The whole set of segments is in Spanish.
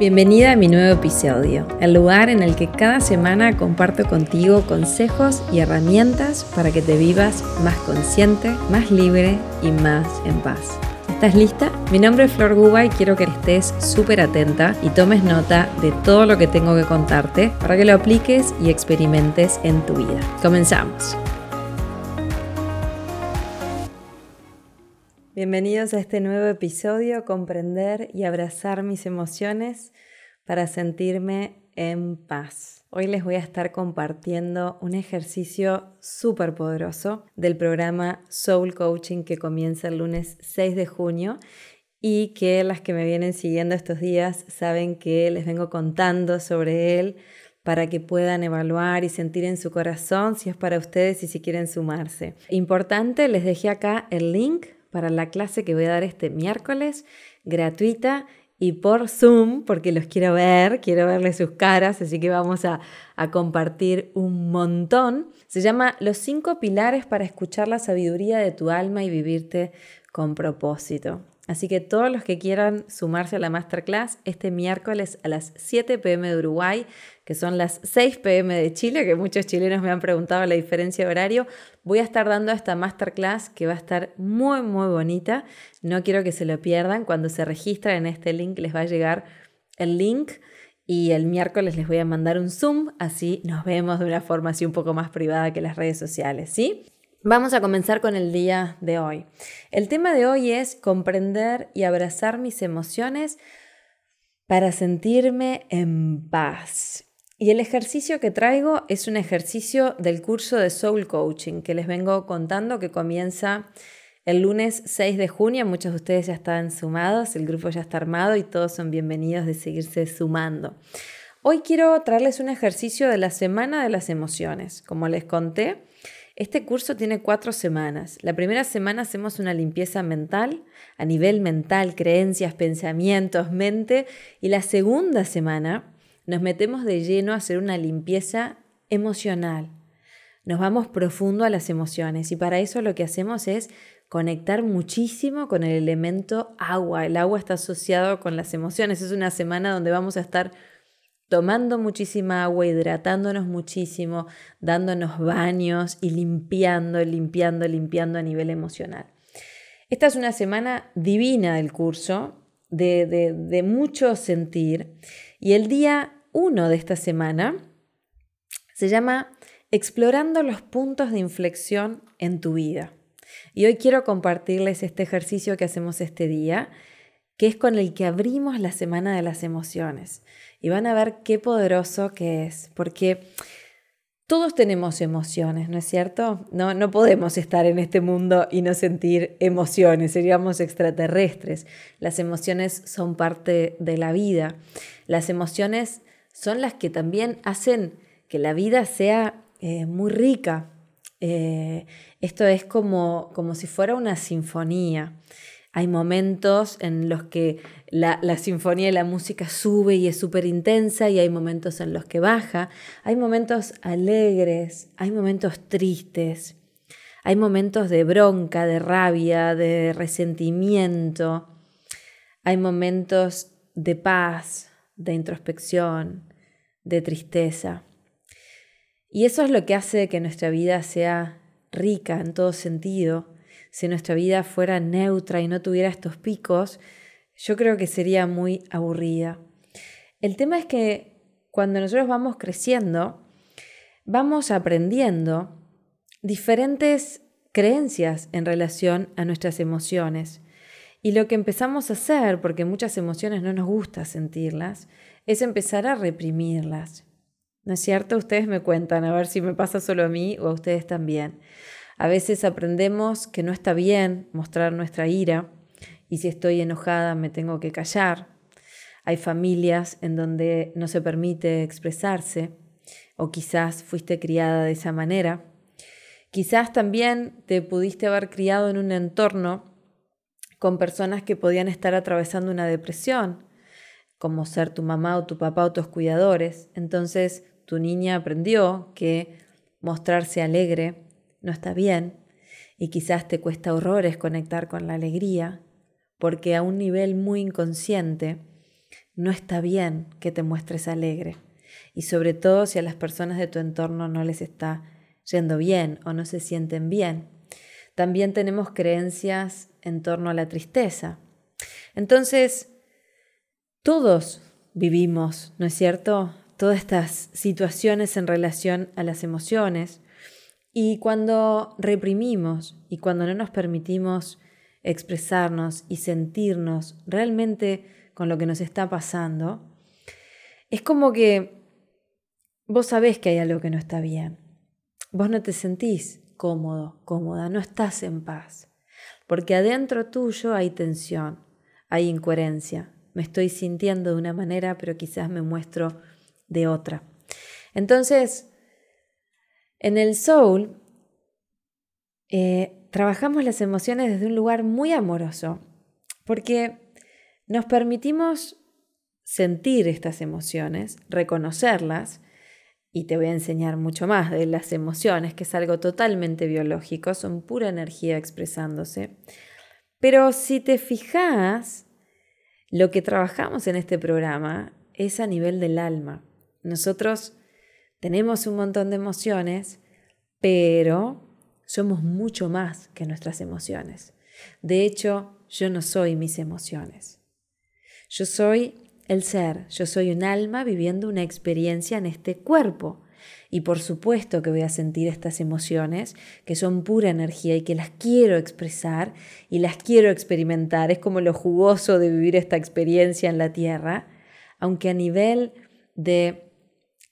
Bienvenida a mi nuevo episodio, el lugar en el que cada semana comparto contigo consejos y herramientas para que te vivas más consciente, más libre y más en paz. ¿Estás lista? Mi nombre es Flor Guba y quiero que estés súper atenta y tomes nota de todo lo que tengo que contarte para que lo apliques y experimentes en tu vida. Comenzamos. Bienvenidos a este nuevo episodio, comprender y abrazar mis emociones para sentirme en paz. Hoy les voy a estar compartiendo un ejercicio súper poderoso del programa Soul Coaching que comienza el lunes 6 de junio y que las que me vienen siguiendo estos días saben que les vengo contando sobre él para que puedan evaluar y sentir en su corazón si es para ustedes y si quieren sumarse. Importante, les dejé acá el link para la clase que voy a dar este miércoles, gratuita y por Zoom, porque los quiero ver, quiero verles sus caras, así que vamos a, a, compartir un montón. Se llama Los cinco pilares para escuchar la sabiduría de tu alma y vivirte con propósito. Así que todos los que quieran sumarse a la masterclass este miércoles a las 7 pm de Uruguay, que son las 6 pm de Chile, que muchos chilenos me han preguntado la diferencia de horario, voy a estar dando esta masterclass que va a estar muy, muy bonita. No quiero que se lo pierdan. Cuando se registran en este link les va a llegar el link y el miércoles les voy a mandar un Zoom, así nos vemos de una forma así un poco más privada que las redes sociales, ¿sí? Vamos a comenzar con el día de hoy. El tema de hoy es comprender y abrazar mis emociones para sentirme en paz. Y el ejercicio que traigo es un ejercicio del curso de Soul Coaching que les vengo contando que comienza el lunes 6 de junio. Muchos de ustedes ya están sumados, el grupo ya está armado y todos son bienvenidos de seguirse sumando. Hoy quiero traerles un ejercicio de la semana de las emociones. Como les conté, este curso tiene cuatro semanas. La primera semana hacemos una limpieza mental, a nivel mental, creencias, pensamientos, mente. Y la segunda semana nos metemos de lleno a hacer una limpieza emocional. Nos vamos profundo a las emociones y para eso lo que hacemos es conectar muchísimo con el elemento agua. El agua está asociado con las emociones. Es una semana donde vamos a estar tomando muchísima agua, hidratándonos muchísimo, dándonos baños y limpiando, limpiando, limpiando a nivel emocional. Esta es una semana divina del curso, de, de, mucho sentir, y el día uno de esta semana se llama Explorando los puntos de inflexión en tu vida. Y hoy quiero compartirles este ejercicio que hacemos este día, que es con el que abrimos la semana de las emociones y van a ver qué poderoso que es, porque todos tenemos emociones, ¿no es cierto? No, no podemos estar en este mundo y no sentir emociones, seríamos extraterrestres. Las emociones son parte de la vida. Las emociones son las que también hacen que la vida sea eh, muy rica. Eh, esto es como, como si fuera una sinfonía. Hay momentos en los que la, sinfonía y la música sube y es súper intensa y hay momentos en los que baja. Hay momentos alegres, hay momentos tristes, hay momentos de bronca, de rabia, de resentimiento. Hay momentos de paz, de introspección, de tristeza. Y eso es lo que hace que nuestra vida sea rica en todo sentido si nuestra vida fuera neutra y no tuviera estos picos, yo creo que sería muy aburrida. El tema es que cuando nosotros vamos creciendo, vamos aprendiendo diferentes creencias en relación a nuestras emociones. Y lo que empezamos a hacer, porque muchas emociones no nos gusta sentirlas, es empezar a reprimirlas. ¿No es cierto? Ustedes me cuentan, a ver si me pasa solo a mí o a ustedes también. A veces aprendemos que no está bien mostrar nuestra ira y si estoy enojada me tengo que callar. Hay familias en donde no se permite expresarse o quizás fuiste criada de esa manera. Quizás también te pudiste haber criado en un entorno con personas que podían estar atravesando una depresión, como ser tu mamá o tu papá o tus cuidadores. Entonces tu niña aprendió que mostrarse alegre no está bien y quizás te cuesta horrores conectar con la alegría, porque a un nivel muy inconsciente no está bien que te muestres alegre. Y sobre todo si a las personas de tu entorno no les está yendo bien o no se sienten bien. También tenemos creencias en torno a la tristeza. Entonces, todos vivimos, ¿no es cierto? Todas estas situaciones en relación a las emociones. Y cuando reprimimos y cuando no nos permitimos expresarnos y sentirnos realmente con lo que nos está pasando, es como que vos sabés que hay algo que no está bien. Vos no te sentís cómodo, cómoda, no estás en paz. Porque adentro tuyo hay tensión, hay incoherencia. Me estoy sintiendo de una manera, pero quizás me muestro de otra. Entonces, en el soul eh, trabajamos las emociones desde un lugar muy amoroso, porque nos permitimos sentir estas emociones, reconocerlas, y te voy a enseñar mucho más de las emociones, que es algo totalmente biológico, son pura energía expresándose. Pero si te fijas, lo que trabajamos en este programa es a nivel del alma. Nosotros tenemos un montón de emociones, pero somos mucho más que nuestras emociones. De hecho, yo no soy mis emociones. Yo soy el ser, yo soy un alma viviendo una experiencia en este cuerpo. Y por supuesto que voy a sentir estas emociones que son pura energía y que las quiero expresar y las quiero experimentar. Es como lo jugoso de vivir esta experiencia en la tierra, aunque a nivel de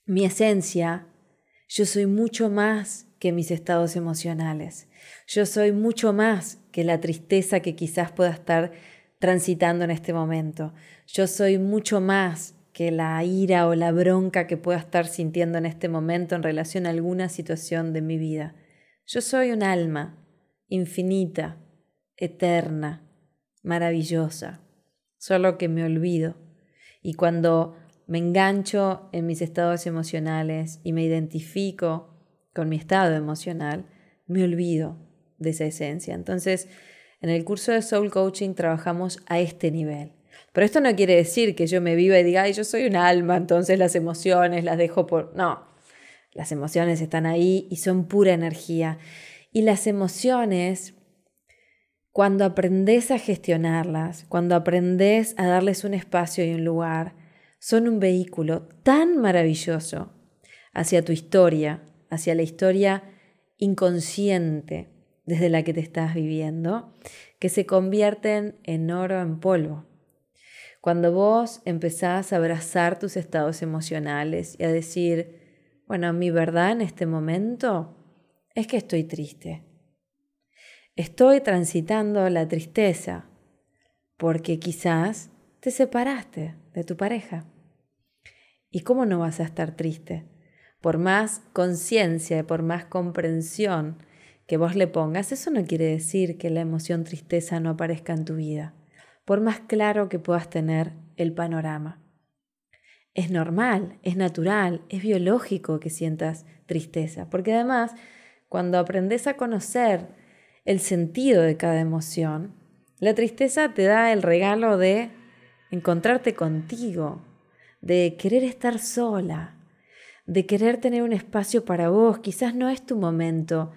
mi esencia, yo soy mucho más que mis estados emocionales. Yo soy mucho más que la tristeza que quizás pueda estar transitando en este momento. Yo soy mucho más que la ira o la bronca que pueda estar sintiendo en este momento en relación a alguna situación de mi vida. Yo soy un alma infinita, eterna, maravillosa, solo que me olvido. Y cuando me engancho en mis estados emocionales y me identifico con mi estado emocional, me olvido de esa esencia. Entonces, en el curso de Soul Coaching trabajamos a este nivel. Pero esto no quiere decir que yo me viva y diga, yo soy un alma, entonces las emociones las dejo por... No, las emociones están ahí y son pura energía. Y las emociones, cuando aprendes a gestionarlas, cuando aprendes a darles un espacio y un lugar, son un vehículo tan maravilloso hacia tu historia, hacia la historia inconsciente desde la que te estás viviendo, que se convierten en oro en polvo. Cuando vos empezás a abrazar tus estados emocionales y a decir, bueno, mi verdad en este momento es que estoy triste. Estoy transitando la tristeza porque quizás te separaste de tu pareja. ¿Y cómo no vas a estar triste? por más conciencia, por más comprensión que vos le pongas, eso no quiere decir que la emoción tristeza no aparezca en tu vida, por más claro que puedas tener el panorama. Es normal, es natural, es biológico que sientas tristeza, porque además, cuando aprendes a conocer el sentido de cada emoción, la tristeza te da el regalo de encontrarte contigo, de querer estar sola, de querer tener un espacio para vos. Quizás no es tu momento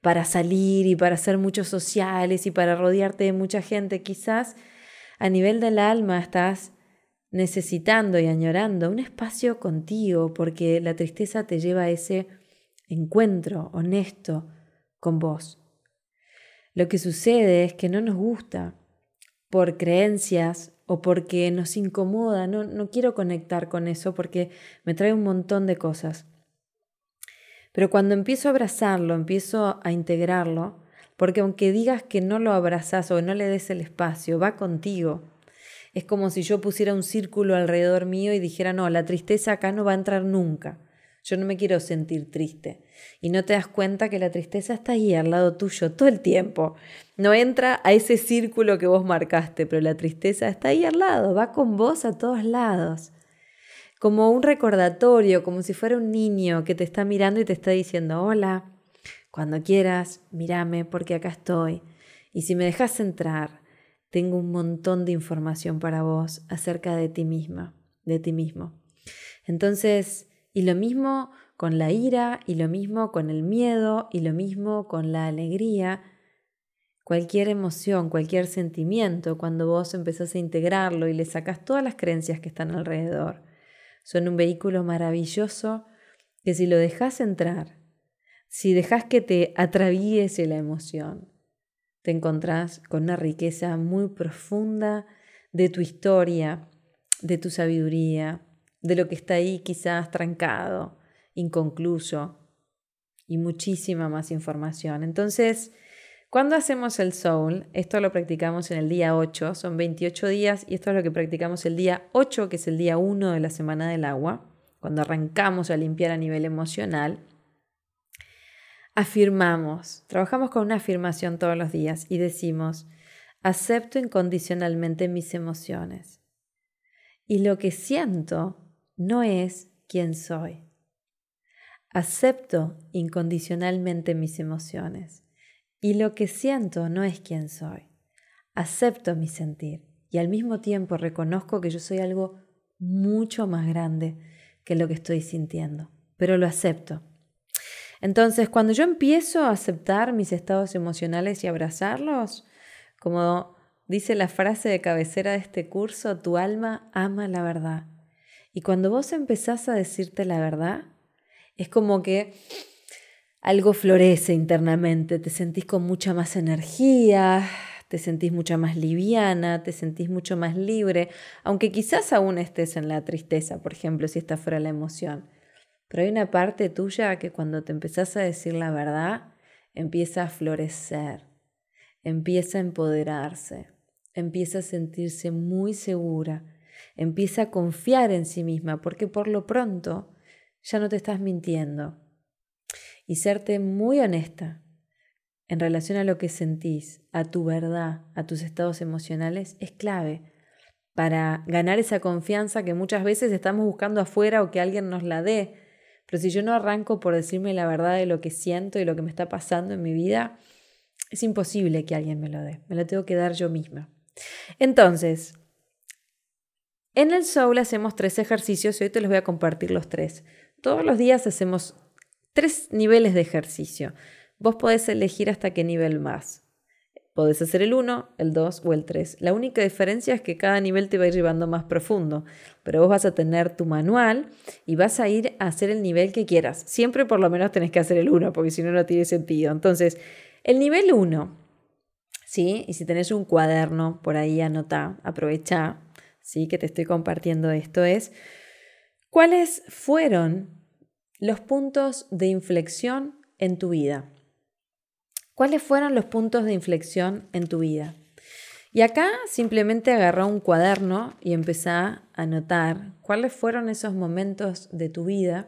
para salir y para hacer muchos sociales y para rodearte de mucha gente. Quizás a nivel del alma estás necesitando y añorando un espacio contigo porque la tristeza te lleva a ese encuentro honesto con vos. Lo que sucede es que no nos gusta por creencias o porque nos incomoda, no, no quiero conectar con eso porque me trae un montón de cosas. Pero cuando empiezo a abrazarlo, empiezo a integrarlo, porque aunque digas que no lo abrazas o no le des el espacio, va contigo. Es como si yo pusiera un círculo alrededor mío y dijera, no, la tristeza acá no va a entrar nunca. Yo no me quiero sentir triste. Y no te das cuenta que la tristeza está ahí al lado tuyo todo el tiempo. No entra a ese círculo que vos marcaste, pero la tristeza está ahí al lado, va con vos a todos lados. Como un recordatorio, como si fuera un niño que te está mirando y te está diciendo, hola, cuando quieras, mírame porque acá estoy. Y si me dejas entrar, tengo un montón de información para vos acerca de ti misma, de ti mismo. Entonces, y lo mismo con la ira, y lo mismo con el miedo, y lo mismo con la alegría. Cualquier emoción, cualquier sentimiento, cuando vos empezás a integrarlo y le sacas todas las creencias que están alrededor, son un vehículo maravilloso que si lo dejas entrar, si dejas que te atraviese la emoción, te encontrás con una riqueza muy profunda de tu historia, de tu sabiduría, de lo que está ahí quizás trancado, inconcluso y muchísima más información. Entonces, cuando hacemos el soul, esto lo practicamos en el día 8, son 28 días y esto es lo que practicamos el día 8, que es el día 1 de la semana del agua, cuando arrancamos a limpiar a nivel emocional. Afirmamos, trabajamos con una afirmación todos los días y decimos, acepto incondicionalmente mis emociones. Y lo que siento no es quien soy. Acepto incondicionalmente mis emociones y lo que siento no es quien soy. Acepto mi sentir y al mismo tiempo reconozco que yo soy algo mucho más grande que lo que estoy sintiendo, pero lo acepto. Entonces, cuando yo empiezo a aceptar mis estados emocionales y abrazarlos, como dice la frase de cabecera de este curso, tu alma ama la verdad. Y cuando vos empezás a decirte la verdad, es como que algo florece internamente, te sentís con mucha más energía, te sentís mucha más liviana, te sentís mucho más libre, aunque quizás aún estés en la tristeza, por ejemplo, si está fuera la emoción. Pero hay una parte tuya que cuando te empezás a decir la verdad, empieza a florecer, empieza a empoderarse, empieza a sentirse muy segura, Empieza a confiar en sí misma porque por lo pronto ya no te estás mintiendo. Y serte muy honesta en relación a lo que sentís, a tu verdad, a tus estados emocionales, es clave para ganar esa confianza que muchas veces estamos buscando afuera o que alguien nos la dé. Pero si yo no arranco por decirme la verdad de lo que siento y lo que me está pasando en mi vida, es imposible que alguien me lo dé. Me lo tengo que dar yo misma. Entonces, en el Soul hacemos tres ejercicios y hoy te los voy a compartir los tres. Todos los días hacemos tres niveles de ejercicio. Vos podés elegir hasta qué nivel más. Podés hacer el 1, el 2 o el 3. La única diferencia es que cada nivel te va a ir llevando más profundo, pero vos vas a tener tu manual y vas a ir a hacer el nivel que quieras. Siempre por lo menos tenés que hacer el 1, porque si no, no tiene sentido. Entonces, el nivel 1, ¿sí? Y si tenés un cuaderno por ahí, anota, aprovecha, ¿sí? que te estoy compartiendo esto es, ¿cuáles fueron los puntos de inflexión en tu vida? ¿Cuáles fueron los puntos de inflexión en tu vida? Y acá simplemente agarra un cuaderno y empezá a anotar cuáles fueron esos momentos de tu vida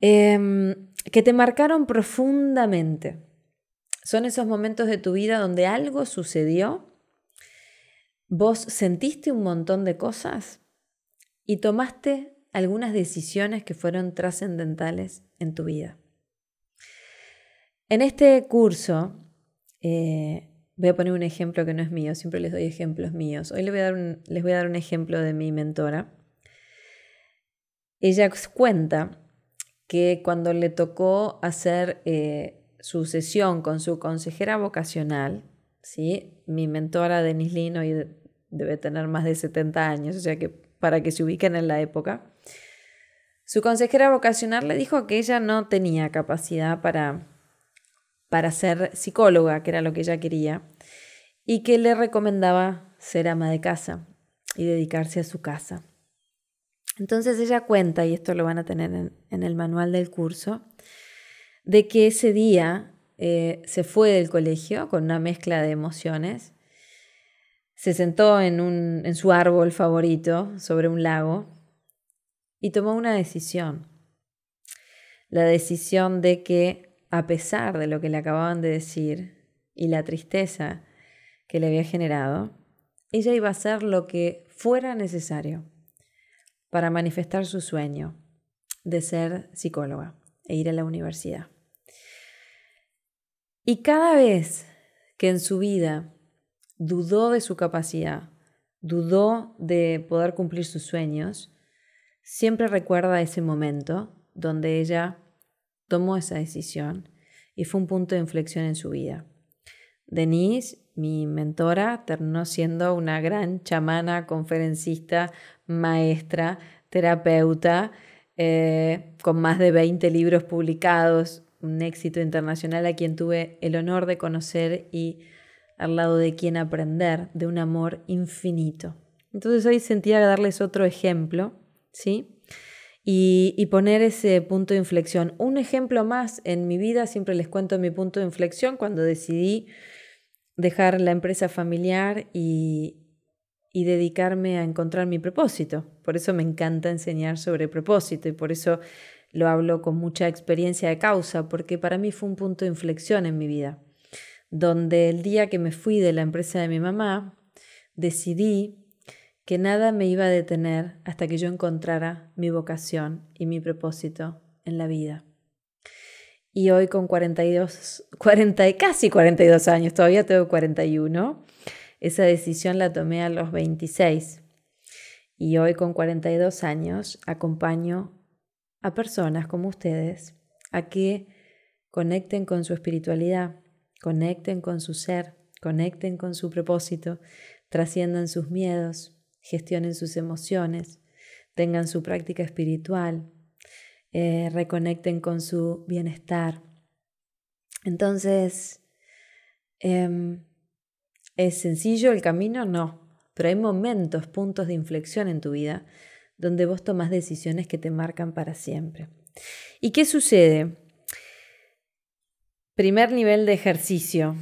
em, que te marcaron profundamente. Son esos momentos de tu vida donde algo sucedió Vos sentiste un montón de cosas y tomaste algunas decisiones que fueron trascendentales en tu vida. En este curso, eh, voy a poner un ejemplo que no es mío, siempre les doy ejemplos míos. Hoy les voy a dar un, les voy a dar un ejemplo de mi mentora. Ella cuenta que cuando le tocó hacer eh, su sesión con su consejera vocacional, ¿sí? mi mentora Denise Lino y debe tener más de 70 años, o sea que para que se ubiquen en la época. Su consejera vocacional le dijo que ella no tenía capacidad para, para ser psicóloga, que era lo que ella quería, y que le recomendaba ser ama de casa y dedicarse a su casa. Entonces ella cuenta, y esto lo van a tener en, el manual del curso, de que ese día eh, se fue del colegio con una mezcla de emociones se sentó en, un, en su árbol favorito sobre un lago y tomó una decisión. La decisión de que, a pesar de lo que le acababan de decir y la tristeza que le había generado, ella iba a hacer lo que fuera necesario para manifestar su sueño de ser psicóloga e ir a la universidad. Y cada vez que en su vida dudó de su capacidad, dudó de poder cumplir sus sueños, siempre recuerda ese momento donde ella tomó esa decisión y fue un punto de inflexión en su vida. Denise, mi mentora, terminó siendo una gran chamana, conferencista, maestra, terapeuta, eh, con más de 20 libros publicados, un éxito internacional a quien tuve el honor de conocer y al lado de quien aprender de un amor infinito. Entonces hoy sentía darles otro ejemplo, ¿sí? Y, y, poner ese punto de inflexión. Un ejemplo más en mi vida, siempre les cuento mi punto de inflexión cuando decidí dejar la empresa familiar y, y dedicarme a encontrar mi propósito. Por eso me encanta enseñar sobre propósito y por eso lo hablo con mucha experiencia de causa, porque para mí fue un punto de inflexión en mi vida, donde el día que me fui de la empresa de mi mamá, decidí que nada me iba a detener hasta que yo encontrara mi vocación y mi propósito en la vida. Y hoy con 42, 40, casi 42 años, todavía tengo 41, esa decisión la tomé a los 26. Y hoy con 42 años acompaño a personas como ustedes a que conecten con su espiritualidad, conecten con su ser, conecten con su propósito, trasciendan sus miedos, gestionen sus emociones, tengan su práctica espiritual, eh, reconecten con su bienestar. Entonces, em, ¿es sencillo el camino? No, pero hay momentos, puntos de inflexión en tu vida donde vos tomas decisiones que te marcan para siempre. ¿Y qué sucede? Primer nivel de ejercicio.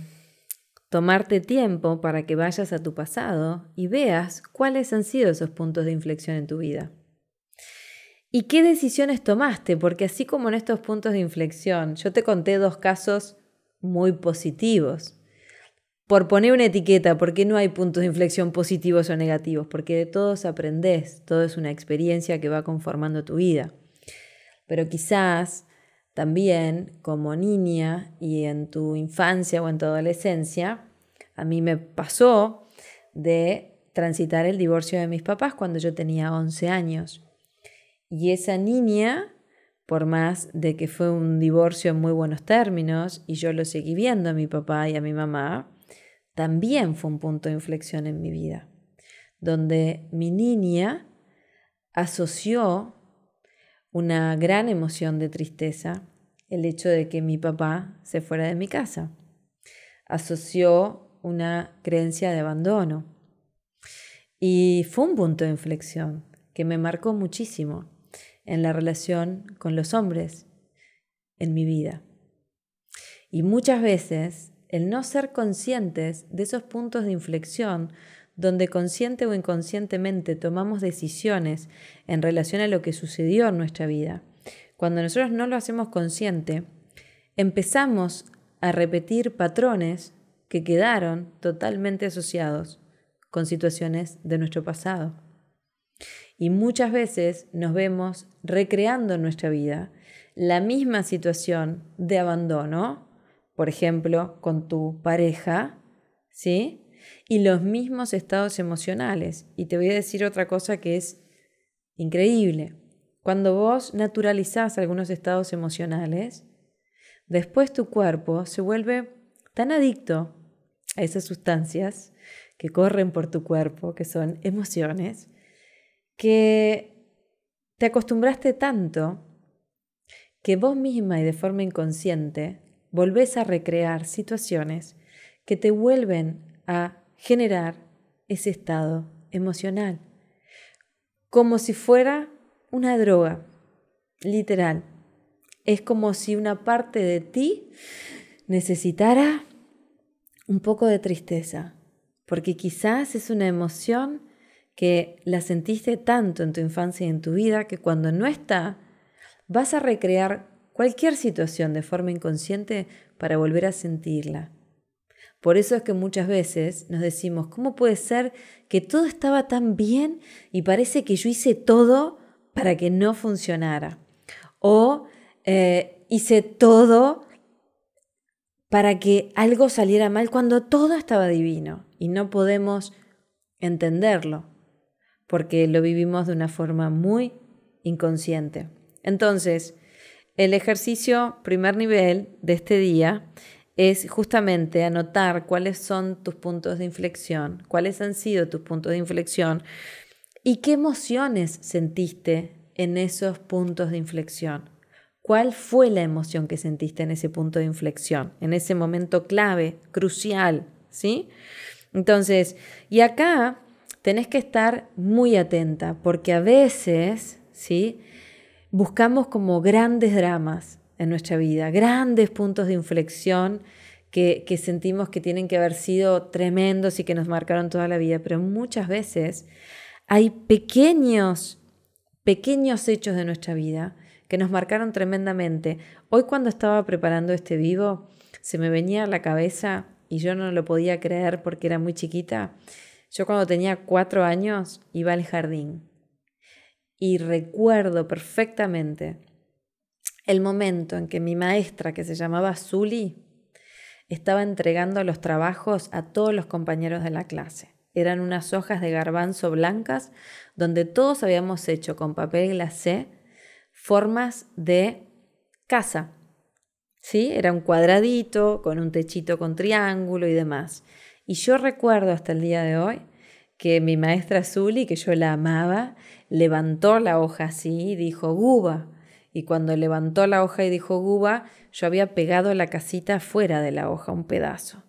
Tomarte tiempo para que vayas a tu pasado y veas cuáles han sido esos puntos de inflexión en tu vida. ¿Y qué decisiones tomaste? Porque así como en estos puntos de inflexión, yo te conté dos casos muy positivos por poner una etiqueta, porque no hay puntos de inflexión positivos o negativos, porque de todos aprendes, todo es una experiencia que va conformando tu vida. Pero quizás también como niña y en tu infancia o en tu adolescencia, a mí me pasó de transitar el divorcio de mis papás cuando yo tenía 11 años. Y esa niña, por más de que fue un divorcio en muy buenos términos, y yo lo seguí viendo a mi papá y a mi mamá, también fue un punto de inflexión en mi vida, donde mi niña asoció una gran emoción de tristeza, el hecho de que mi papá se fuera de mi casa. Asoció una creencia de abandono. Y fue un punto de inflexión que me marcó muchísimo en la relación con los hombres en mi vida. Y muchas veces el no ser conscientes de esos puntos de inflexión donde consciente o inconscientemente tomamos decisiones en relación a lo que sucedió en nuestra vida. Cuando nosotros no lo hacemos consciente, empezamos a repetir patrones que quedaron totalmente asociados con situaciones de nuestro pasado. Y muchas veces nos vemos recreando en nuestra vida la misma situación de abandono por ejemplo, con tu pareja, ¿sí? Y los mismos estados emocionales. Y te voy a decir otra cosa que es increíble. Cuando vos naturalizás algunos estados emocionales, después tu cuerpo se vuelve tan adicto a esas sustancias que corren por tu cuerpo, que son emociones, que te acostumbraste tanto que vos misma y de forma inconsciente volvés a recrear situaciones que te vuelven a generar ese estado emocional, como si fuera una droga, literal. Es como si una parte de ti necesitara un poco de tristeza, porque quizás es una emoción que la sentiste tanto en tu infancia y en tu vida que cuando no está, vas a recrear cualquier situación de forma inconsciente para volver a sentirla. Por eso es que muchas veces nos decimos, ¿cómo puede ser que todo estaba tan bien y parece que yo hice todo para que no funcionara? O eh, hice todo para que algo saliera mal cuando todo estaba divino y no podemos entenderlo porque lo vivimos de una forma muy inconsciente. Entonces, el ejercicio primer nivel de este día es justamente anotar cuáles son tus puntos de inflexión, cuáles han sido tus puntos de inflexión y qué emociones sentiste en esos puntos de inflexión. ¿Cuál fue la emoción que sentiste en ese punto de inflexión, en ese momento clave, crucial, ¿sí? Entonces, y acá tenés que estar muy atenta porque a veces, ¿sí? Buscamos como grandes dramas en nuestra vida, grandes puntos de inflexión que, sentimos que tienen que haber sido tremendos y que nos marcaron toda la vida, pero muchas veces hay pequeños, pequeños hechos de nuestra vida que nos marcaron tremendamente. Hoy cuando estaba preparando este vivo, se me venía a la cabeza y yo no lo podía creer porque era muy chiquita. Yo cuando tenía cuatro años iba al jardín y recuerdo perfectamente el momento en que mi maestra, que se llamaba Zuli, estaba entregando los trabajos a todos los compañeros de la clase. Eran unas hojas de garbanzo blancas donde todos habíamos hecho con papel glacé formas de casa. ¿Sí? Era un cuadradito con un techito con triángulo y demás. Y yo recuerdo hasta el día de hoy que mi maestra Zuli, que yo la amaba, levantó la hoja así y dijo Guba. Y cuando levantó la hoja y dijo Guba, yo había pegado la casita fuera de la hoja, un pedazo.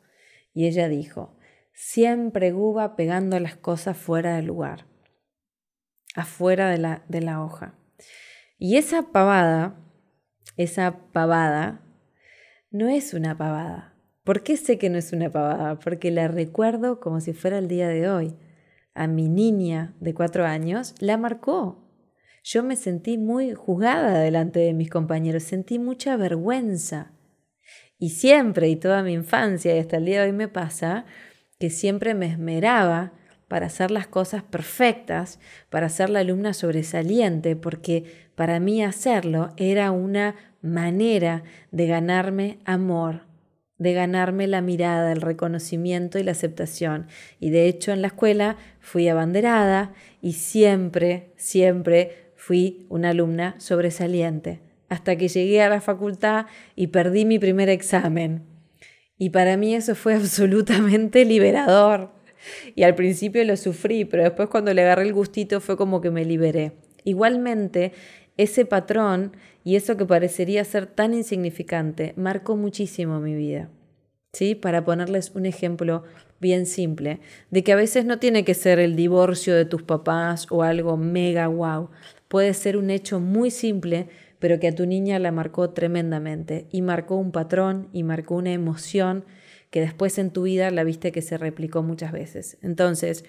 Y ella dijo, siempre Guba pegando las cosas fuera del lugar, afuera de la, de la hoja. Y esa pavada, esa pavada, no es una pavada. ¿Por qué sé que no es una pavada? Porque la recuerdo como si fuera el día de hoy a mi niña de cuatro años, la marcó. Yo me sentí muy juzgada delante de mis compañeros, sentí mucha vergüenza. Y siempre, y toda mi infancia, y hasta el día de hoy me pasa, que siempre me esmeraba para hacer las cosas perfectas, para ser la alumna sobresaliente, porque para mí hacerlo era una manera de ganarme amor, de ganarme la mirada, el reconocimiento y la aceptación. Y de hecho en la escuela fui abanderada y siempre, siempre fui una alumna sobresaliente, hasta que llegué a la facultad y perdí mi primer examen. Y para mí eso fue absolutamente liberador. Y al principio lo sufrí, pero después cuando le agarré el gustito fue como que me liberé. Igualmente, ese patrón y eso que parecería ser tan insignificante marcó muchísimo mi vida. ¿Sí? Para ponerles un ejemplo bien simple, de que a veces no tiene que ser el divorcio de tus papás o algo mega wow. Puede ser un hecho muy simple, pero que a tu niña la marcó tremendamente y marcó un patrón y marcó una emoción que después en tu vida la viste que se replicó muchas veces. Entonces,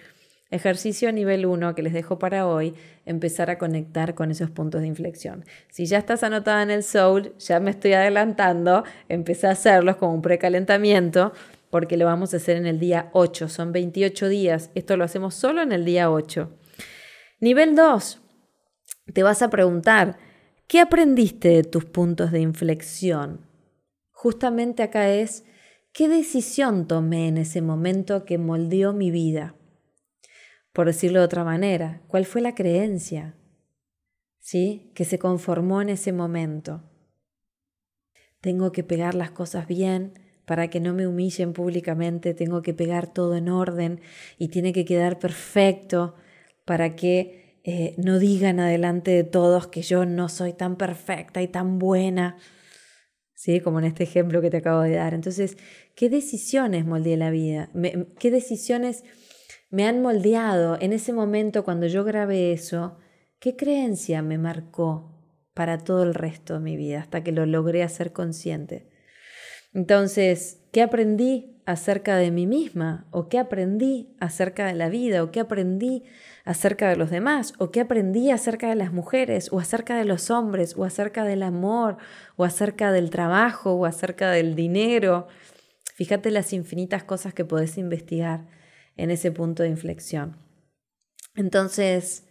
Ejercicio nivel 1 que les dejo para hoy, empezar a conectar con esos puntos de inflexión. Si ya estás anotada en el Soul, ya me estoy adelantando, empecé a hacerlos como un precalentamiento porque lo vamos a hacer en el día 8, son 28 días, esto lo hacemos solo en el día 8. Nivel 2, te vas a preguntar, ¿qué aprendiste de tus puntos de inflexión? Justamente acá es, ¿qué decisión tomé en ese momento que moldeó mi vida? Por decirlo de otra manera, cuál fue la creencia, ¿sí? Que se conformó en ese momento. Tengo que pegar las cosas bien para que no me humillen públicamente, tengo que pegar todo en orden y tiene que quedar perfecto para que eh, no digan adelante de todos que yo no soy tan perfecta y tan buena. ¿Sí? Como en este ejemplo que te acabo de dar. Entonces, ¿qué decisiones moldeé la vida? ¿Qué decisiones me han moldeado en ese momento cuando yo grabé eso, qué creencia me marcó para todo el resto de mi vida hasta que lo logré hacer consciente. Entonces, ¿qué aprendí acerca de mí misma? ¿O qué aprendí acerca de la vida? ¿O qué aprendí acerca de los demás? ¿O qué aprendí acerca de las mujeres? ¿O acerca de los hombres? ¿O acerca del amor? ¿O acerca del trabajo? ¿O acerca del dinero? Fíjate las infinitas cosas que podés investigar en ese punto de inflexión. Entonces,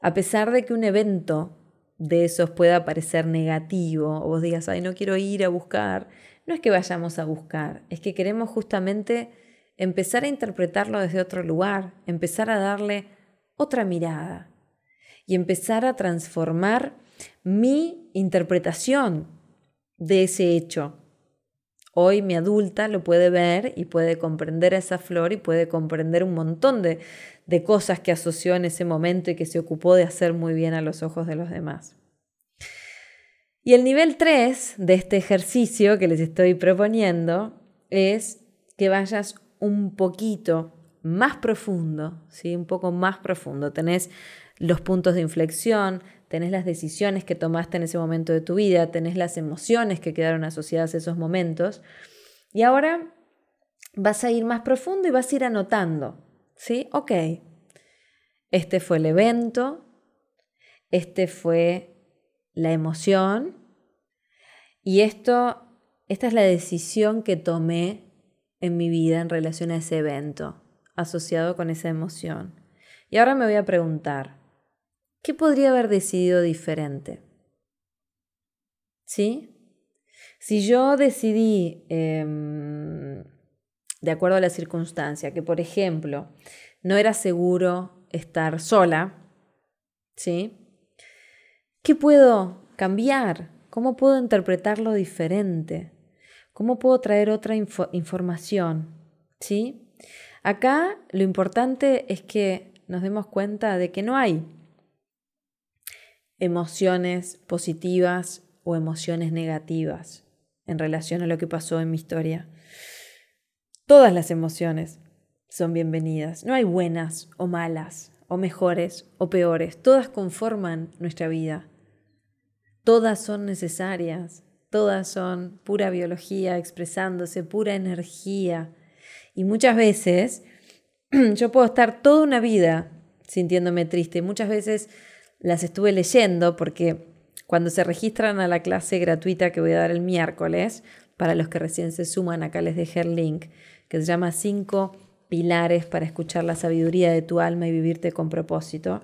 a pesar de que un evento de esos pueda parecer negativo, o vos digas, ay, no quiero ir a buscar, no es que vayamos a buscar, es que queremos justamente empezar a interpretarlo desde otro lugar, empezar a darle otra mirada y empezar a transformar mi interpretación de ese hecho. Hoy mi adulta lo puede ver y puede comprender esa flor y puede comprender un montón de, de cosas que asoció en ese momento y que se ocupó de hacer muy bien a los ojos de los demás. Y el nivel 3 de este ejercicio que les estoy proponiendo es que vayas un poquito más profundo, ¿sí? un poco más profundo. Tenés los puntos de inflexión, tenés las decisiones que tomaste en ese momento de tu vida, tenés las emociones que quedaron asociadas a esos momentos. Y ahora vas a ir más profundo y vas a ir anotando, ¿sí? Ok, este fue el evento, este fue la emoción y esto, esta es la decisión que tomé en mi vida en relación a ese evento, asociado con esa emoción. Y ahora me voy a preguntar, ¿qué podría haber decidido diferente? ¿Sí? Si yo decidí, em, de acuerdo a la circunstancia, que por ejemplo no era seguro estar sola, ¿sí? ¿Qué puedo cambiar? ¿Cómo puedo interpretarlo diferente? ¿Cómo puedo traer otra información? ¿Sí? Acá lo importante es que nos demos cuenta de que no hay emociones positivas o emociones negativas en relación a lo que pasó en mi historia. Todas las emociones son bienvenidas. No hay buenas o malas, o mejores o peores. Todas conforman nuestra vida. Todas son necesarias. Todas son pura biología expresándose, pura energía. Y muchas veces yo puedo estar toda una vida sintiéndome triste. Muchas veces las estuve leyendo porque cuando se registran a la clase gratuita que voy a dar el miércoles, para los que recién se suman, acá les dejé el link, que se llama 5 pilares para escuchar la sabiduría de tu alma y vivirte con propósito.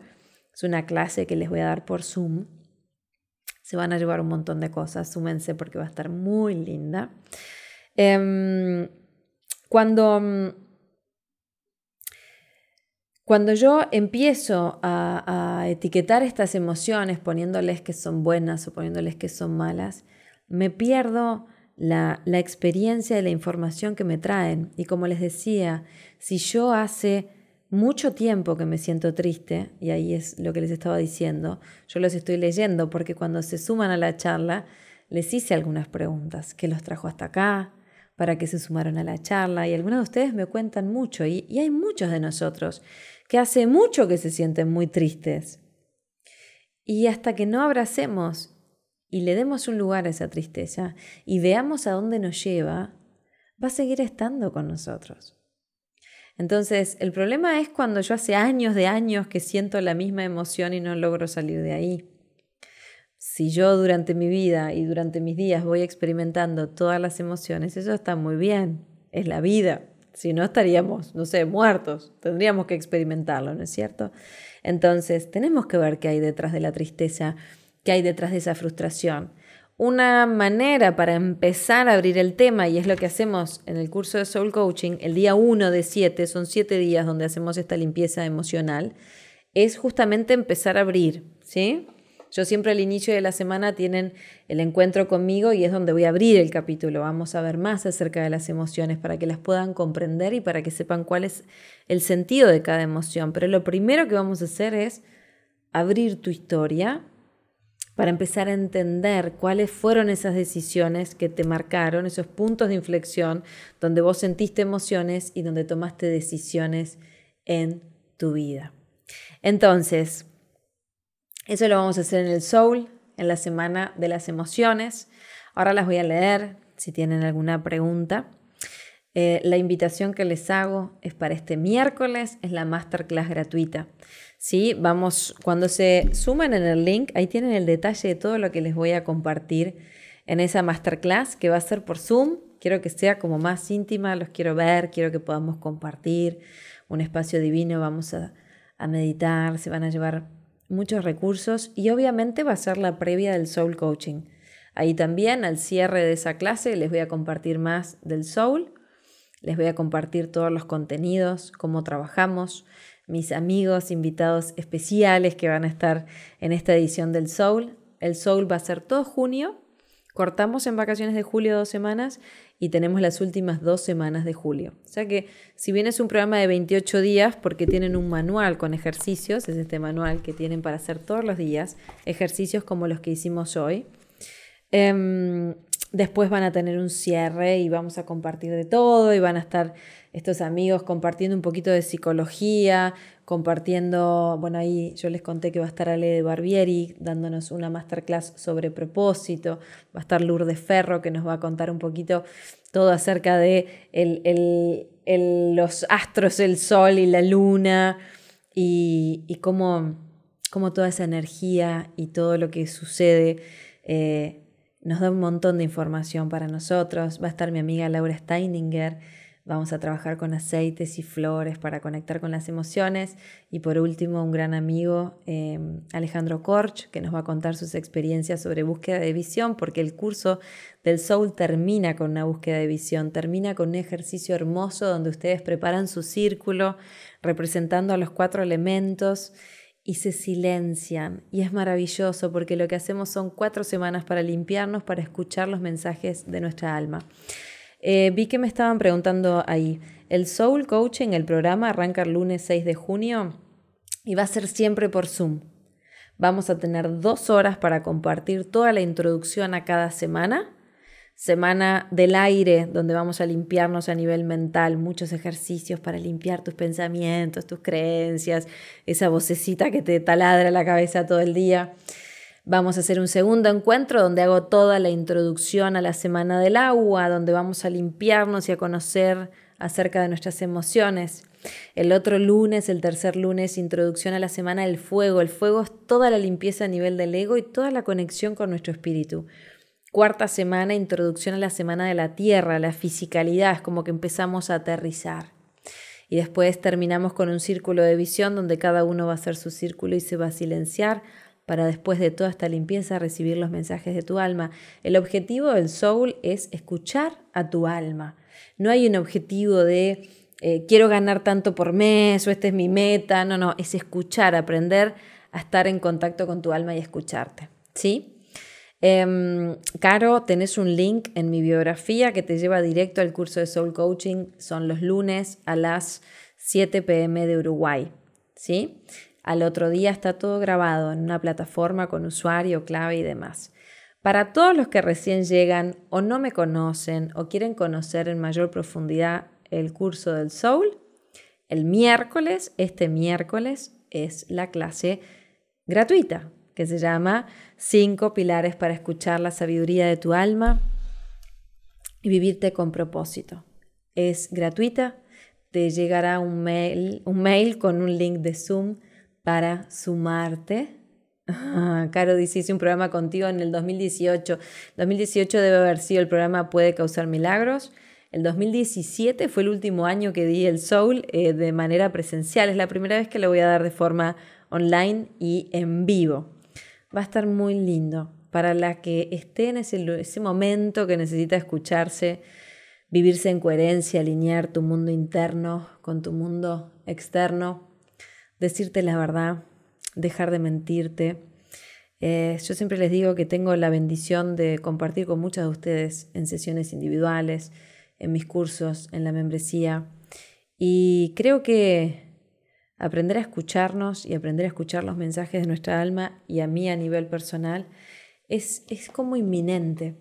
Es una clase que les voy a dar por Zoom se van a llevar un montón de cosas, súmense porque va a estar muy linda. Em, cuando, mm, cuando yo empiezo a, etiquetar estas emociones poniéndoles que son buenas o poniéndoles que son malas, me pierdo la, experiencia y la información que me traen. Y como les decía, si yo hace mucho tiempo que me siento triste, y ahí es lo que les estaba diciendo, yo los estoy leyendo porque cuando se suman a la charla, les hice algunas preguntas, ¿qué los trajo hasta acá? ¿Para qué se sumaron a la charla? Y algunos de ustedes me cuentan mucho, y hay muchos de nosotros que hace mucho que se sienten muy tristes. Y hasta que no abracemos y le demos un lugar a esa tristeza y veamos a dónde nos lleva, va a seguir estando con nosotros. Entonces, el problema es cuando yo hace años de años que siento la misma emoción y no logro salir de ahí. Si yo durante mi vida y durante mis días voy experimentando todas las emociones, eso está muy bien, es la vida. Si no estaríamos, no sé, muertos, tendríamos que experimentarlo, ¿no es cierto? Entonces, tenemos que ver qué hay detrás de la tristeza, qué hay detrás de esa frustración una manera para empezar a abrir el tema, y es lo que hacemos en el curso de Soul Coaching, el día 1 de 7, son 7 días donde hacemos esta limpieza emocional, es justamente empezar a abrir, ¿sí? Yo siempre al inicio de la semana tienen el encuentro conmigo y es donde voy a abrir el capítulo. Vamos a ver más acerca de las emociones para que las puedan comprender y para que sepan cuál es el sentido de cada emoción. Pero lo primero que vamos a hacer es abrir tu historia, para empezar a entender cuáles fueron esas decisiones que te marcaron, esos puntos de inflexión donde vos sentiste emociones y donde tomaste decisiones en tu vida. Entonces, eso lo vamos a hacer en el Soul, en la semana de las emociones. Ahora las voy a leer si tienen alguna pregunta. Eh, la invitación que les hago es para este miércoles, es la masterclass gratuita. ¿sí? Vamos, cuando se suman en el link, ahí tienen el detalle de todo lo que les voy a compartir en esa masterclass que va a ser por Zoom. Quiero que sea como más íntima, los quiero ver, quiero que podamos compartir un espacio divino, vamos a, a meditar, se van a llevar muchos recursos y obviamente va a ser la previa del Soul Coaching. Ahí también, al cierre de esa clase, les voy a compartir más del soul, les voy a compartir todos los contenidos, cómo trabajamos, mis amigos, invitados especiales que van a estar en esta edición del soul. El soul va a ser todo junio, cortamos en vacaciones de julio dos semanas y tenemos las últimas dos semanas de julio. O sea que si bien es un programa de 28 días, porque tienen un manual con ejercicios, es este manual que tienen para hacer todos los días, ejercicios como los que hicimos hoy, em, después van a tener un cierre y vamos a compartir de todo y van a estar estos amigos compartiendo un poquito de psicología, compartiendo, bueno, ahí yo les conté que va a estar Ale de Barbieri dándonos una masterclass sobre propósito, va a estar Lourdes Ferro que nos va a contar un poquito todo acerca de los astros, el sol y la luna y, cómo, toda esa energía y todo lo que sucede eh, nos da un montón de información para nosotros. Va a estar mi amiga Laura Steininger Vamos a trabajar con aceites y flores para conectar con las emociones. Y por último, un gran amigo, em, Alejandro Korch, que nos va a contar sus experiencias sobre búsqueda de visión, porque el curso del Soul termina con una búsqueda de visión, termina con un ejercicio hermoso donde ustedes preparan su círculo representando a los cuatro elementos y se silencian. Y es maravilloso porque lo que hacemos son cuatro semanas para limpiarnos, para escuchar los mensajes de nuestra alma. Eh, vi que me estaban preguntando ahí, el Soul Coaching, el programa arranca el lunes 6 de junio y va a ser siempre por Zoom. Vamos a tener dos horas para compartir toda la introducción a cada semana. Semana del aire, donde vamos a limpiarnos a nivel mental, muchos ejercicios para limpiar tus pensamientos, tus creencias, esa vocecita que te taladra la cabeza todo el día. Vamos a hacer un segundo encuentro donde hago toda la introducción a la Semana del Agua, donde vamos a limpiarnos y a conocer acerca de nuestras emociones. El otro lunes, el tercer lunes, introducción a la Semana del Fuego. El fuego es toda la limpieza a nivel del ego y toda la conexión con nuestro espíritu. Cuarta semana, introducción a la Semana de la Tierra, la fisicalidad, es como que empezamos a aterrizar. Y después terminamos con un círculo de visión donde cada uno va a hacer su círculo y se va a silenciar para después de toda esta limpieza recibir los mensajes de tu alma. El objetivo del soul es escuchar a tu alma. No hay un objetivo de eh, quiero ganar tanto por mes o esta es mi meta. No, no, es escuchar, aprender a estar en contacto con tu alma y escucharte. ¿Sí? Em, Caro, tenés un link en mi biografía que te lleva directo al curso de Soul Coaching. Son los lunes a las 7 pm de Uruguay. ¿Sí? Al otro día está todo grabado en una plataforma con usuario, clave y demás. Para todos los que recién llegan o no me conocen o quieren conocer en mayor profundidad el curso del Soul, el miércoles, este miércoles, es la clase gratuita que se llama Cinco pilares para escuchar la sabiduría de tu alma y vivirte con propósito. Es gratuita, te llegará un mail, un mail con un link de Zoom para sumarte. Caro dice, hice un programa contigo en el 2018. 2018 debe haber sido el programa Puede causar milagros. El 2017 fue el último año que di el Soul eh, de manera presencial. Es la primera vez que lo voy a dar de forma online y en vivo. Va a estar muy lindo para la que esté en ese, ese momento que necesita escucharse, vivirse en coherencia, alinear tu mundo interno con tu mundo externo decirte la verdad, dejar de mentirte. Eh, yo siempre les digo que tengo la bendición de compartir con muchas de ustedes en sesiones individuales, en mis cursos, en la membresía. Y creo que aprender a escucharnos y aprender a escuchar los mensajes de nuestra alma y a mí a nivel personal es, es como inminente.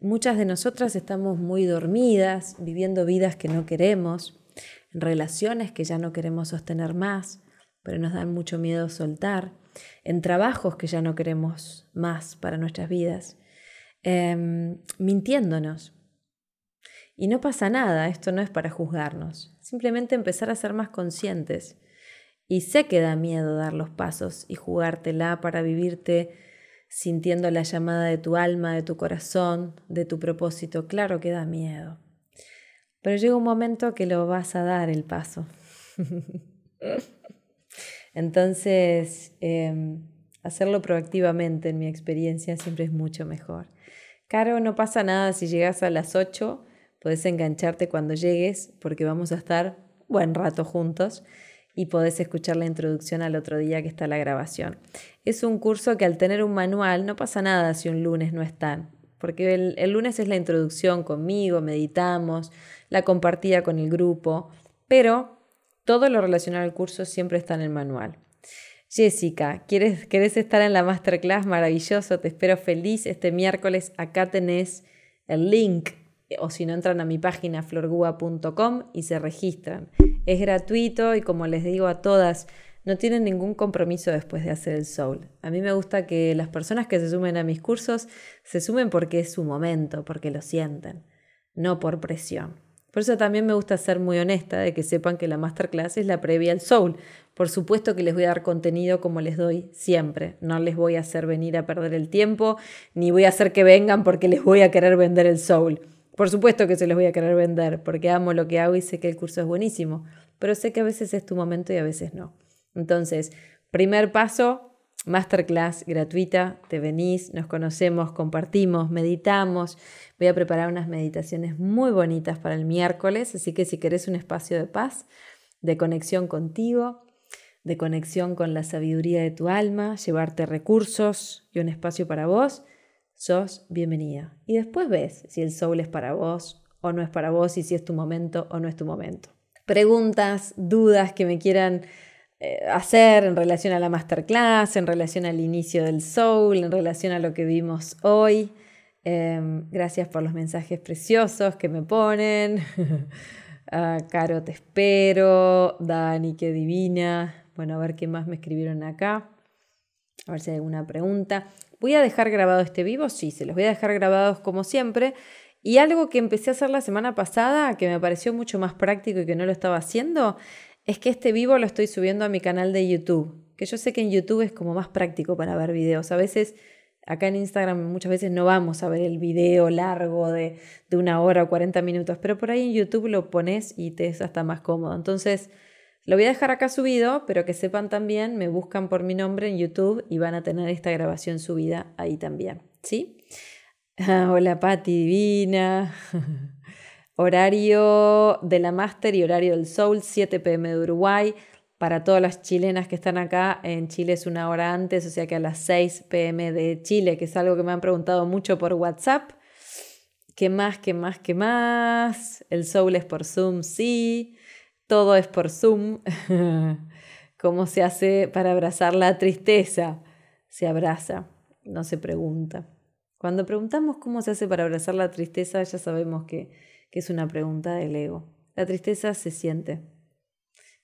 Muchas de nosotras estamos muy dormidas, viviendo vidas que no queremos, en relaciones que ya no queremos sostener más, pero nos dan mucho miedo soltar, en trabajos que ya no queremos más para nuestras vidas, em, mintiéndonos. Y no pasa nada, esto no es para juzgarnos, simplemente empezar a ser más conscientes. Y sé que da miedo dar los pasos y jugártela para vivirte sintiendo la llamada de tu alma, de tu corazón, de tu propósito. Claro que da miedo. Pero llega un momento que lo vas a dar el paso. Entonces, em, Hacerlo proactivamente, en mi experiencia, siempre es mucho mejor. Caro, no pasa nada si llegas a las 8, puedes engancharte cuando llegues porque vamos a estar buen rato juntos y podés escuchar la introducción al otro día que está la grabación. Es un curso que al tener un manual no pasa nada si un lunes no están, porque el, el lunes es la introducción conmigo, meditamos, la compartida con el grupo, pero todo lo relacionado al curso siempre está en el manual. Jessica, ¿quieres, ¿querés estar en la masterclass? Maravilloso, te espero feliz este miércoles. Acá tenés el link, o si no entran a mi página florgua.com y se registran. Es gratuito y como les digo a todas, no tienen ningún compromiso después de hacer el soul. A mí me gusta que las personas que se sumen a mis cursos se sumen porque es su momento, porque lo sienten, no por presión. Por eso también me gusta ser muy honesta de que sepan que la masterclass es la previa al soul. Por supuesto que les voy a dar contenido como les doy siempre. No les voy a hacer venir a perder el tiempo, ni voy a hacer que vengan porque les voy a querer vender el soul. Por supuesto que se les voy a querer vender porque amo lo que hago y sé que el curso es buenísimo, pero sé que a veces es tu momento y a veces no. Entonces, primer paso, masterclass gratuita, te venís, nos conocemos, compartimos, meditamos. Voy a preparar unas meditaciones muy bonitas para el miércoles, así que si querés un espacio de paz, de conexión contigo, de conexión con la sabiduría de tu alma, llevarte recursos y un espacio para vos, sos bienvenida. Y después ves si el soul es para vos o no es para vos y si es tu momento o no es tu momento. Preguntas, dudas que me quieran eh, hacer en relación a la masterclass, en relación al inicio del soul, en relación a lo que vimos hoy. Em, gracias por los mensajes preciosos que me ponen. Ah, Caro, te espero. Dani, qué divina. Bueno, a ver qué más me escribieron acá. A ver si hay alguna pregunta. ¿Voy a dejar grabado este vivo? Sí, se los voy a dejar grabados como siempre. Y algo que empecé a hacer la semana pasada, que me pareció mucho más práctico y que no lo estaba haciendo, es que este vivo lo estoy subiendo a mi canal de YouTube. Que yo sé que en YouTube es como más práctico para ver videos. A veces, acá en Instagram, muchas veces no vamos a ver el video largo de, de una hora o 40 minutos, pero por ahí en YouTube lo pones y te es hasta más cómodo. Entonces, lo voy a dejar acá subido, pero que sepan también, me buscan por mi nombre en YouTube y van a tener esta grabación subida ahí también. ¿Sí? hola Patti Divina. horario de la Master y horario del Soul, 7 pm de Uruguay. Para todas las chilenas que están acá, en Chile es una hora antes, o sea que a las 6 pm de Chile, que es algo que me han preguntado mucho por WhatsApp. ¿Qué más, qué más, qué más? El Soul es por Zoom, sí todo es por Zoom. ¿Cómo se hace para abrazar la tristeza? Se abraza, no se pregunta. Cuando preguntamos cómo se hace para abrazar la tristeza, ya sabemos que, que es una pregunta del ego. La tristeza se siente,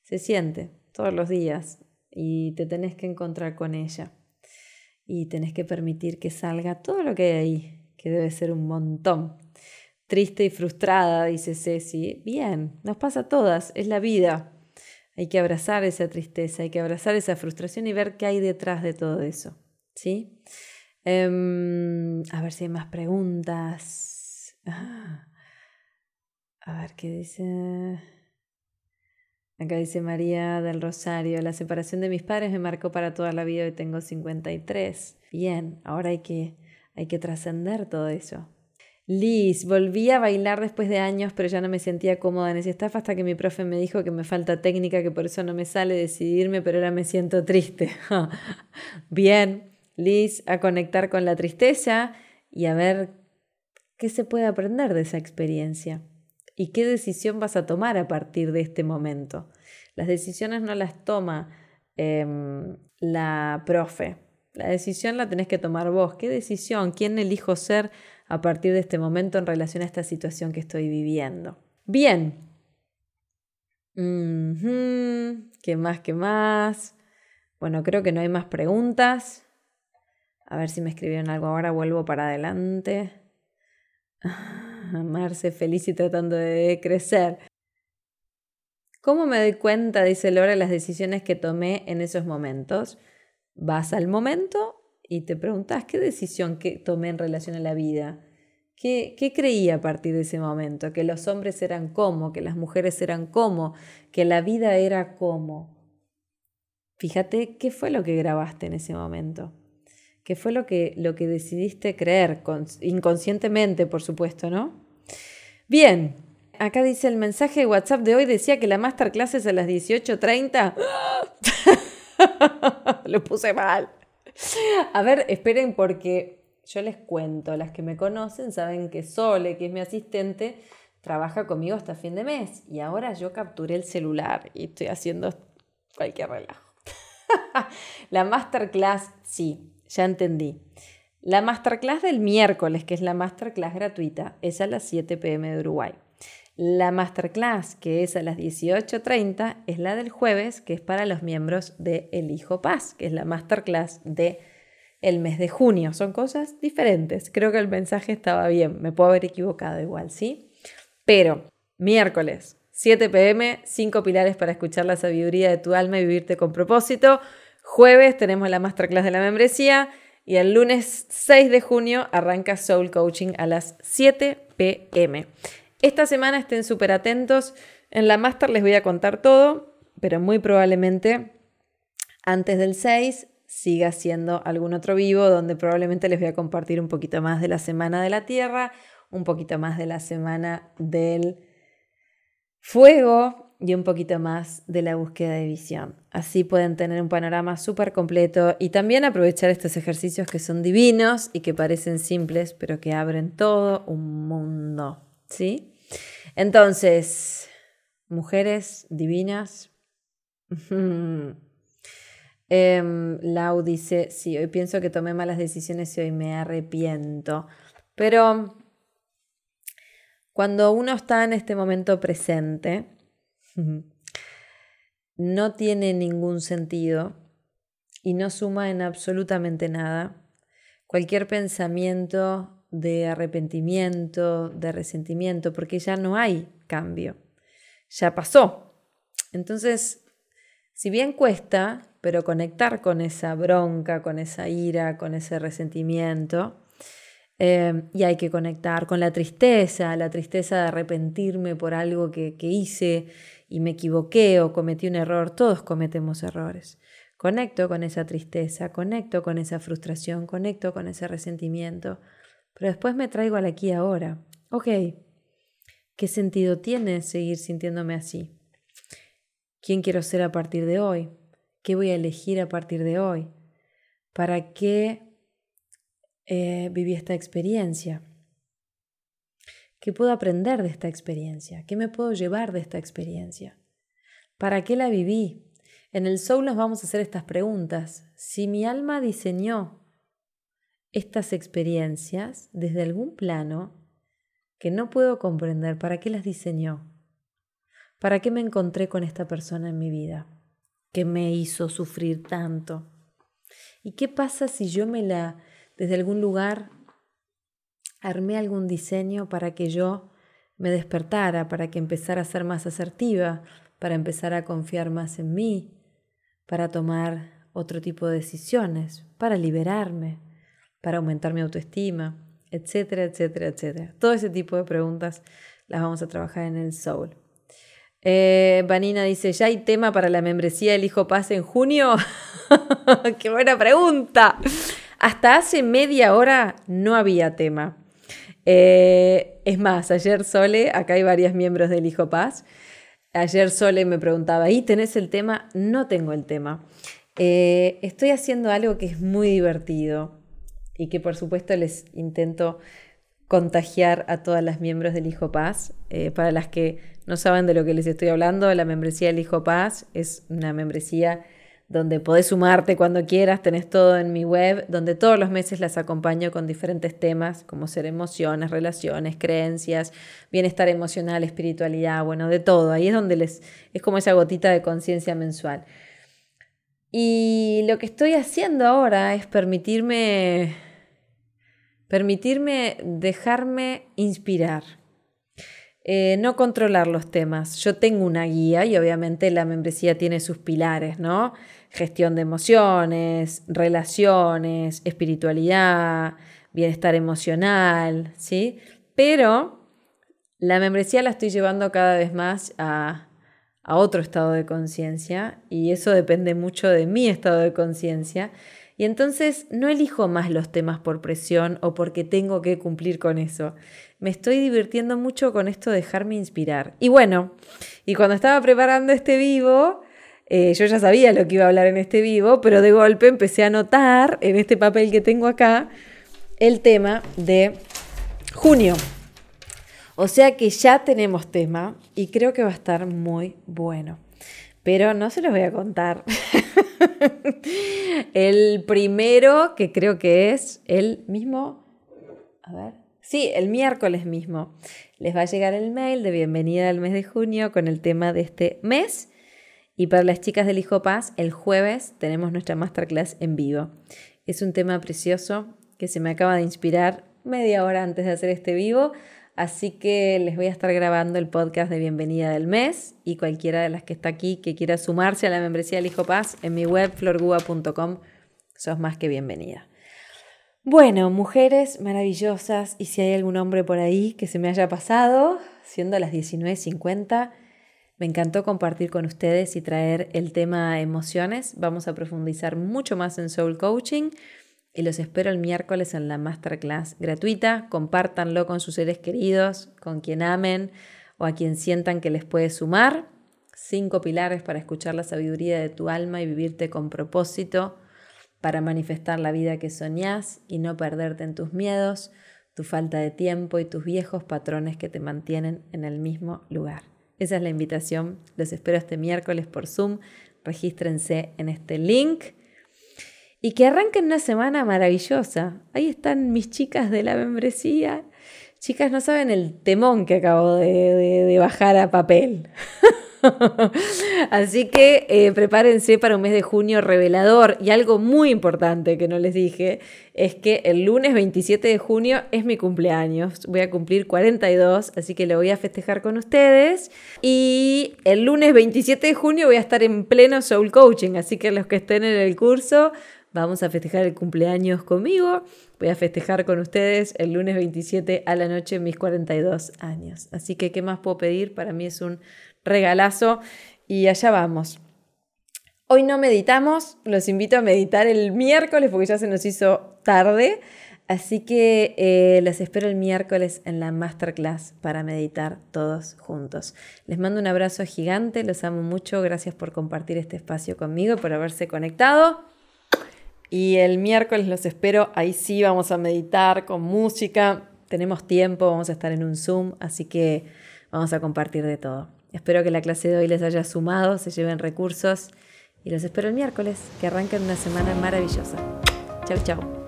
se siente todos los días y te tenés que encontrar con ella y tenés que permitir que salga todo lo que hay ahí, que debe ser un montón triste y frustrada, dice Ceci. Bien, nos pasa a todas, es la vida. Hay que abrazar esa tristeza, hay que abrazar esa frustración y ver qué hay detrás de todo eso. ¿Sí? Em, a ver si hay más preguntas. Ah. A ver qué dice. Acá dice María del Rosario, la separación de mis padres me marcó para toda la vida y tengo 53. Bien, ahora hay que, hay que trascender todo eso. Liz, volví a bailar después de años, pero ya no me sentía cómoda en ese staff hasta que mi profe me dijo que me falta técnica, que por eso no me sale decidirme, pero ahora me siento triste. Bien, Liz, a conectar con la tristeza y a ver qué se puede aprender de esa experiencia y qué decisión vas a tomar a partir de este momento. Las decisiones no las toma em, la profe, la decisión la tenés que tomar vos. ¿Qué decisión? ¿Quién elijo ser? A partir de este momento en relación a esta situación que estoy viviendo. Bien. ¿Qué más? ¿Qué más? Bueno, creo que no hay más preguntas. A ver si me escribieron algo ahora, vuelvo para adelante. Amarse feliz y tratando de crecer. ¿Cómo me doy cuenta, dice Laura, las decisiones que tomé en esos momentos? Vas al momento y te preguntas qué decisión que tomé en relación a la vida. ¿Qué, ¿Qué creía a partir de ese momento? Que los hombres eran como, que las mujeres eran como, que la vida era como. Fíjate qué fue lo que grabaste en ese momento. ¿Qué fue lo que, lo que decidiste creer? inconscientemente, por supuesto, ¿no? Bien, acá dice el mensaje de WhatsApp de hoy decía que la masterclass es a las 18.30. Lo puse mal. A ver, esperen porque yo les cuento, las que me conocen saben que Sole, que es mi asistente, trabaja conmigo hasta fin de mes y ahora yo capturé el celular y estoy haciendo cualquier relajo. la masterclass, sí, ya entendí. La masterclass del miércoles, que es la masterclass gratuita, es a las 7 pm de Uruguay. La masterclass, que es a las 18.30, es la del jueves, que es para los miembros de El Hijo Paz, que es la masterclass de el mes de junio. Son cosas diferentes. Creo que el mensaje estaba bien. Me puedo haber equivocado igual, ¿sí? Pero miércoles, 7 pm, 5 pilares para escuchar la sabiduría de tu alma y vivirte con propósito. Jueves tenemos la masterclass de la membresía y el lunes 6 de junio arranca Soul Coaching a las 7 pm. Esta semana estén súper atentos. En la master les voy a contar todo, pero muy probablemente antes del 6 siga siendo algún otro vivo donde probablemente les voy a compartir un poquito más de la semana de la Tierra, un poquito más de la semana del fuego y un poquito más de la búsqueda de visión. Así pueden tener un panorama súper completo y también aprovechar estos ejercicios que son divinos y que parecen simples, pero que abren todo un mundo. ¿Sí? Entonces, mujeres divinas. Em, Lau dice, sí, hoy pienso que tomé malas decisiones y hoy me arrepiento. Pero cuando uno está en este momento presente, no tiene ningún sentido y no suma en absolutamente nada cualquier pensamiento de arrepentimiento, de resentimiento, porque ya no hay cambio, ya pasó. Entonces, si bien cuesta, pero conectar con esa bronca, con esa ira, con ese resentimiento, Em, y hay que conectar con la tristeza, la tristeza de arrepentirme por algo que hice y me equivoqué o cometí un error. Todos cometemos errores. Conecto con esa tristeza, conecto con esa frustración, conecto con ese resentimiento. Pero después me traigo al aquí ahora. Ok, ¿qué sentido tiene seguir sintiéndome así? ¿Quién quiero ser a partir de hoy? ¿Qué voy a elegir a partir de hoy? ¿Para qué eh, viví esta experiencia? ¿Qué puedo aprender de esta experiencia? ¿Qué me puedo llevar de esta experiencia? ¿Para qué la viví? En el Soul nos vamos a hacer estas preguntas. Si mi alma diseñó estas experiencias desde algún plano que no puedo comprender, ¿para qué las diseñó? ¿Para qué me encontré con esta persona en mi vida que me hizo sufrir tanto? ¿Y qué pasa si yo me la desde algún lugar armé algún diseño para que yo me despertara, para que empezara a ser más asertiva, para empezar a confiar más en mí, para tomar otro tipo de decisiones, para liberarme, para aumentar mi autoestima, etcétera, etcétera, etcétera. Todo ese tipo de preguntas las vamos a trabajar en el Soul. Eh, Vanina dice, ¿ya hay tema para la membresía del Hijo Paz en junio? ¡Qué buena pregunta! Hasta hace media hora no había tema. Eh, es más, ayer Sole, acá hay varios miembros del Hijo Paz, ayer Sole me preguntaba, ¿y tenés el tema? No tengo el tema. Eh, estoy haciendo algo que es muy divertido y que por supuesto les intento contagiar a todas las miembros del Hijo Paz. Eh, para las que no saben de lo que les estoy hablando, la membresía del Hijo Paz es una membresía donde podés sumarte cuando quieras, tenés todo en mi web, donde todos los meses las acompaño con diferentes temas, como ser emociones, relaciones, creencias, bienestar emocional, espiritualidad, bueno, de todo. Ahí es donde les es como esa gotita de conciencia mensual. Y lo que estoy haciendo ahora es permitirme permitirme dejarme inspirar. Eh, no controlar los temas. Yo tengo una guía y obviamente la membresía tiene sus pilares, ¿no? gestión de emociones, relaciones, espiritualidad, bienestar emocional, ¿sí? Pero la membresía la estoy llevando cada vez más a, a otro estado de conciencia y eso depende mucho de mi estado de conciencia. Y entonces no elijo más los temas por presión o porque tengo que cumplir con eso. Me estoy divirtiendo mucho con esto de dejarme inspirar. Y bueno, y cuando estaba preparando este vivo, eh, yo ya sabía lo que iba a hablar en este vivo, pero de golpe empecé a notar en este papel que tengo acá el tema de junio. O sea que ya tenemos tema y creo que va a estar muy bueno. Pero no se los voy a contar. el primero, que creo que es el mismo. A ver. Sí, el miércoles mismo. Les va a llegar el mail de bienvenida al mes de junio con el tema de este mes. Y para las chicas del Hijo Paz, el jueves tenemos nuestra masterclass en vivo. Es un tema precioso que se me acaba de inspirar media hora antes de hacer este vivo Así que les voy a estar grabando el podcast de bienvenida del mes y cualquiera de las que está aquí que quiera sumarse a la membresía del Hijo Paz en mi web florgua.com, sos más que bienvenida. Bueno, mujeres maravillosas y si hay algún hombre por ahí que se me haya pasado, siendo las 19.50, me encantó compartir con ustedes y traer el tema emociones. Vamos a profundizar mucho más en Soul Coaching y los espero el miércoles en la masterclass gratuita. Compártanlo con sus seres queridos, con quien amen o a quien sientan que les puede sumar. Cinco pilares para escuchar la sabiduría de tu alma y vivirte con propósito, para manifestar la vida que soñás y no perderte en tus miedos, tu falta de tiempo y tus viejos patrones que te mantienen en el mismo lugar. Esa es la invitación. Los espero este miércoles por Zoom. Regístrense en este link y que arranquen una semana maravillosa. Ahí están mis chicas de la membresía. Chicas, no saben el temón que acabo de, bajar a papel. Así que eh, prepárense para un mes de junio revelador. Y algo muy importante que no les dije es que el lunes 27 de junio es mi cumpleaños. Voy a cumplir 42, así que lo voy a festejar con ustedes. Y el lunes 27 de junio voy a estar en pleno Soul Coaching, así que los que estén en el curso Vamos a festejar el cumpleaños conmigo. Voy a festejar con ustedes el lunes 27 a la noche mis 42 años. Así que, ¿qué más puedo pedir? Para mí es un regalazo y allá vamos. Hoy no meditamos, los invito a meditar el miércoles porque ya se nos hizo tarde. Así que eh, les espero el miércoles en la masterclass para meditar todos juntos. Les mando un abrazo gigante, los amo mucho, gracias por compartir este espacio conmigo, por haberse conectado. Y el miércoles los espero, ahí sí vamos a meditar con música, tenemos tiempo, vamos a estar en un Zoom, así que vamos a compartir de todo. Espero que la clase de hoy les haya sumado, se lleven recursos y los espero el miércoles, que arranquen una semana maravillosa. Chau, chau.